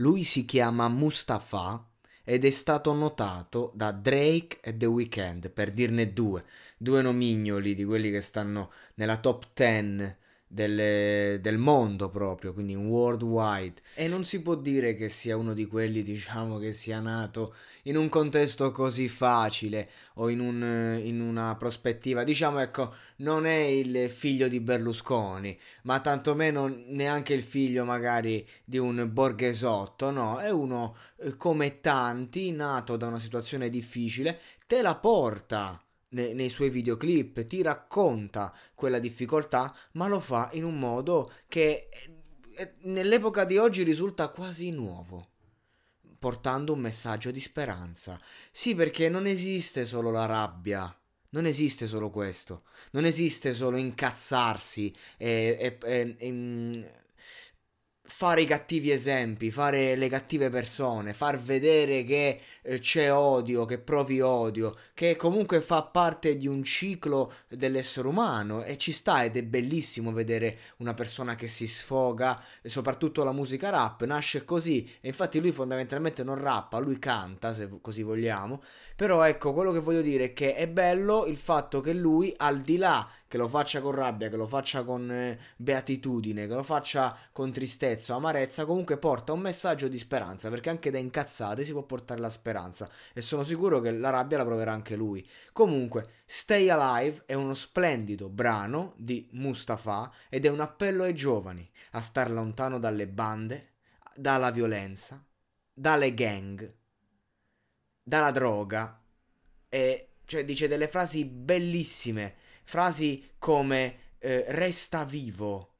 Lui si chiama Mustafa ed è stato notato da Drake e The Weeknd, per dirne due, due nomignoli di quelli che stanno nella top 10 del, del, mondo proprio, quindi worldwide. E non si può dire che sia uno di quelli, diciamo, che sia nato in un contesto così facile o in, un, in una prospettiva, diciamo, ecco, non è il figlio di Berlusconi, ma tantomeno neanche il figlio magari di un borghesotto, no, è uno eh, come tanti, nato da una situazione difficile, te la porta nei, nei suoi videoclip, ti racconta quella difficoltà, ma lo fa in un modo che eh, eh, nell'epoca di oggi risulta quasi nuovo portando un messaggio di speranza. Sì, perché non esiste solo la rabbia, non esiste solo questo, non esiste solo incazzarsi e, e, e, e fare i cattivi esempi, fare le cattive persone, far vedere che eh, c'è odio, che provi odio, che comunque fa parte di un ciclo dell'essere umano. E ci sta ed è bellissimo vedere una persona che si sfoga, soprattutto la musica rap nasce così. E infatti lui fondamentalmente non rappa, lui canta se così vogliamo, però ecco quello che voglio dire è che è bello il fatto che lui al di là che lo faccia con rabbia, che lo faccia con eh, beatitudine, che lo faccia con tristezza o amarezza, comunque porta un messaggio di speranza, perché anche da incazzate si può portare la speranza e sono sicuro che la rabbia la proverà anche lui. Comunque, Stay Alive è uno splendido brano di Mustafa ed è un appello ai giovani a star lontano dalle bande, dalla violenza, dalle gang, dalla droga e cioè dice delle frasi bellissime Frasi come eh, resta vivo,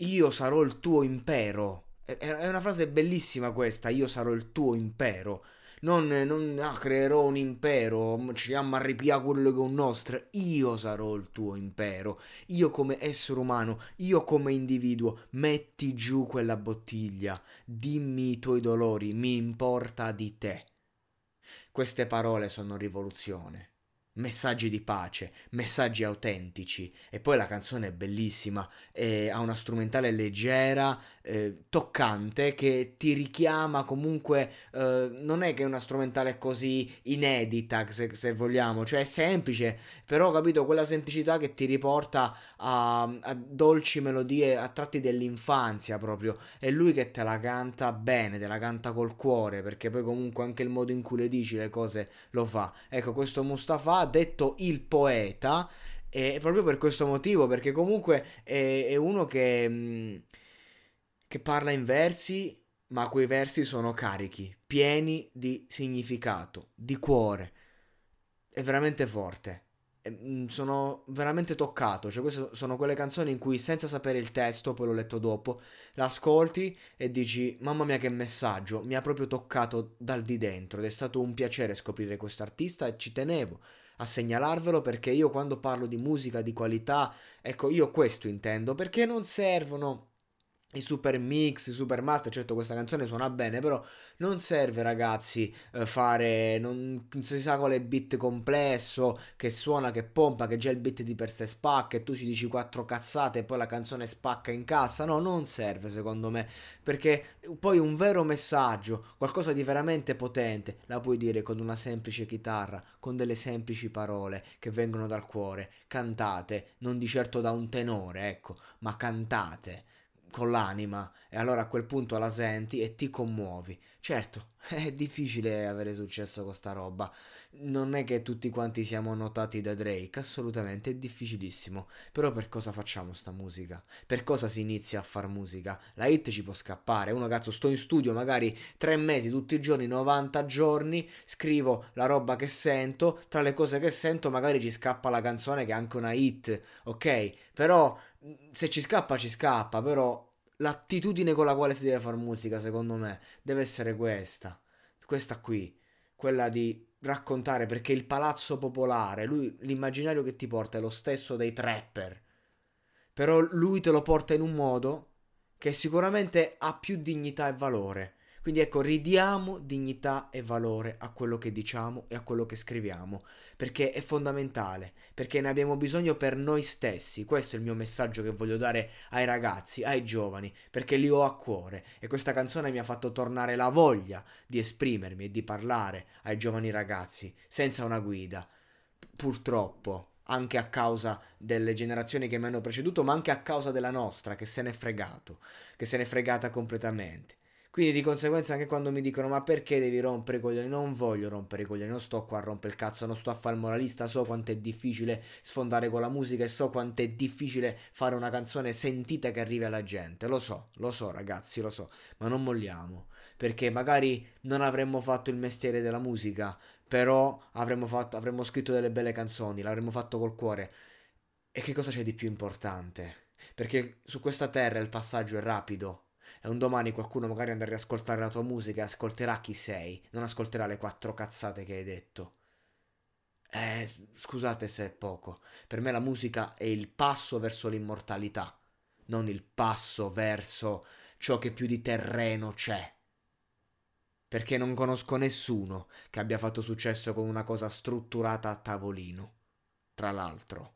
io sarò il tuo impero. È una frase bellissima questa, io sarò il tuo impero. Non, non ah, creerò un impero, ci ammarripia quello che è un nostro. Io sarò il tuo impero. Io come essere umano, io come individuo, metti giù quella bottiglia. Dimmi i tuoi dolori, mi importa di te. Queste parole sono rivoluzione messaggi di pace, messaggi autentici e poi la canzone è bellissima, è, ha una strumentale leggera, eh, toccante che ti richiama comunque, eh, non è che è una strumentale così inedita se, se, vogliamo, cioè è semplice, però capito quella semplicità che ti riporta a, a dolci melodie a tratti dell'infanzia proprio, è lui che te la canta bene, te la canta col cuore perché poi comunque anche il modo in cui le dici le cose lo fa. Ecco questo Mustafa detto il poeta e proprio per questo motivo, perché comunque è, è uno che, mm, che parla in versi, ma quei versi sono carichi, pieni di significato, di cuore. È veramente forte. Mm, sono veramente toccato. Cioè, queste sono quelle canzoni in cui, senza sapere il testo, poi l'ho letto dopo, l'ascolti e dici: Mamma mia, che messaggio! Mi ha proprio toccato dal di dentro. Ed è stato un piacere scoprire questo artista e ci tenevo a segnalarvelo perché io quando parlo di musica di qualità, ecco, io questo intendo, perché non servono i super mix, i super master, certo questa canzone suona bene, però non serve ragazzi eh, fare, non si sa quale beat complesso, che suona, che pompa, che già il beat di per sé spacca e tu ci dici quattro cazzate e poi la canzone spacca in cassa, no, non serve secondo me, perché poi un vero messaggio, qualcosa di veramente potente, la puoi dire con una semplice chitarra, con delle semplici parole che vengono dal cuore, cantate, non di certo da un tenore, ecco, ma cantate con l'anima e allora a quel punto la senti e ti commuovi. Certo, è difficile avere successo con sta roba. Non è che tutti quanti siamo notati da Drake, assolutamente, è difficilissimo. Però per cosa facciamo sta musica? Per cosa si inizia a far musica? La hit ci può scappare. Uno cazzo, sto in studio magari tre mesi, tutti i giorni, 90 giorni, scrivo la roba che sento, tra le cose che sento magari ci scappa la canzone che è anche una hit, ok? Però se ci scappa ci scappa, però l'attitudine con la quale si deve fare musica, secondo me, deve essere questa. Questa qui, quella di raccontare perché il palazzo popolare, lui l'immaginario che ti porta è lo stesso dei trapper. Però lui te lo porta in un modo che sicuramente ha più dignità e valore. Quindi ecco, ridiamo dignità e valore a quello che diciamo e a quello che scriviamo, perché è fondamentale, perché ne abbiamo bisogno per noi stessi. Questo è il mio messaggio che voglio dare ai ragazzi, ai giovani, perché li ho a cuore e questa canzone mi ha fatto tornare la voglia di esprimermi e di parlare ai giovani ragazzi senza una guida. Purtroppo anche a causa delle generazioni che mi hanno preceduto, ma anche a causa della nostra, che se n'è fregato, che se n'è fregata completamente. Quindi di conseguenza anche quando mi dicono ma perché devi rompere i coglioni? Non voglio rompere i coglioni, non sto qua a rompere il cazzo, non sto a fare il moralista, so quanto è difficile sfondare con la musica e so quanto è difficile fare una canzone sentita che arrivi alla gente. Lo so, lo so ragazzi, lo so, ma non molliamo. Perché magari non avremmo fatto il mestiere della musica, però avremmo, fatto, avremmo scritto delle belle canzoni, l'avremmo fatto col cuore. E che cosa c'è di più importante? Perché su questa terra il passaggio è rapido, e un domani qualcuno magari andrà a riascoltare la tua musica e ascolterà chi sei, non ascolterà le quattro cazzate che hai detto. Eh, scusate se è poco. Per me la musica è il passo verso l'immortalità, non il passo verso ciò che più di terreno c'è. Perché non conosco nessuno che abbia fatto successo con una cosa strutturata a tavolino. Tra l'altro.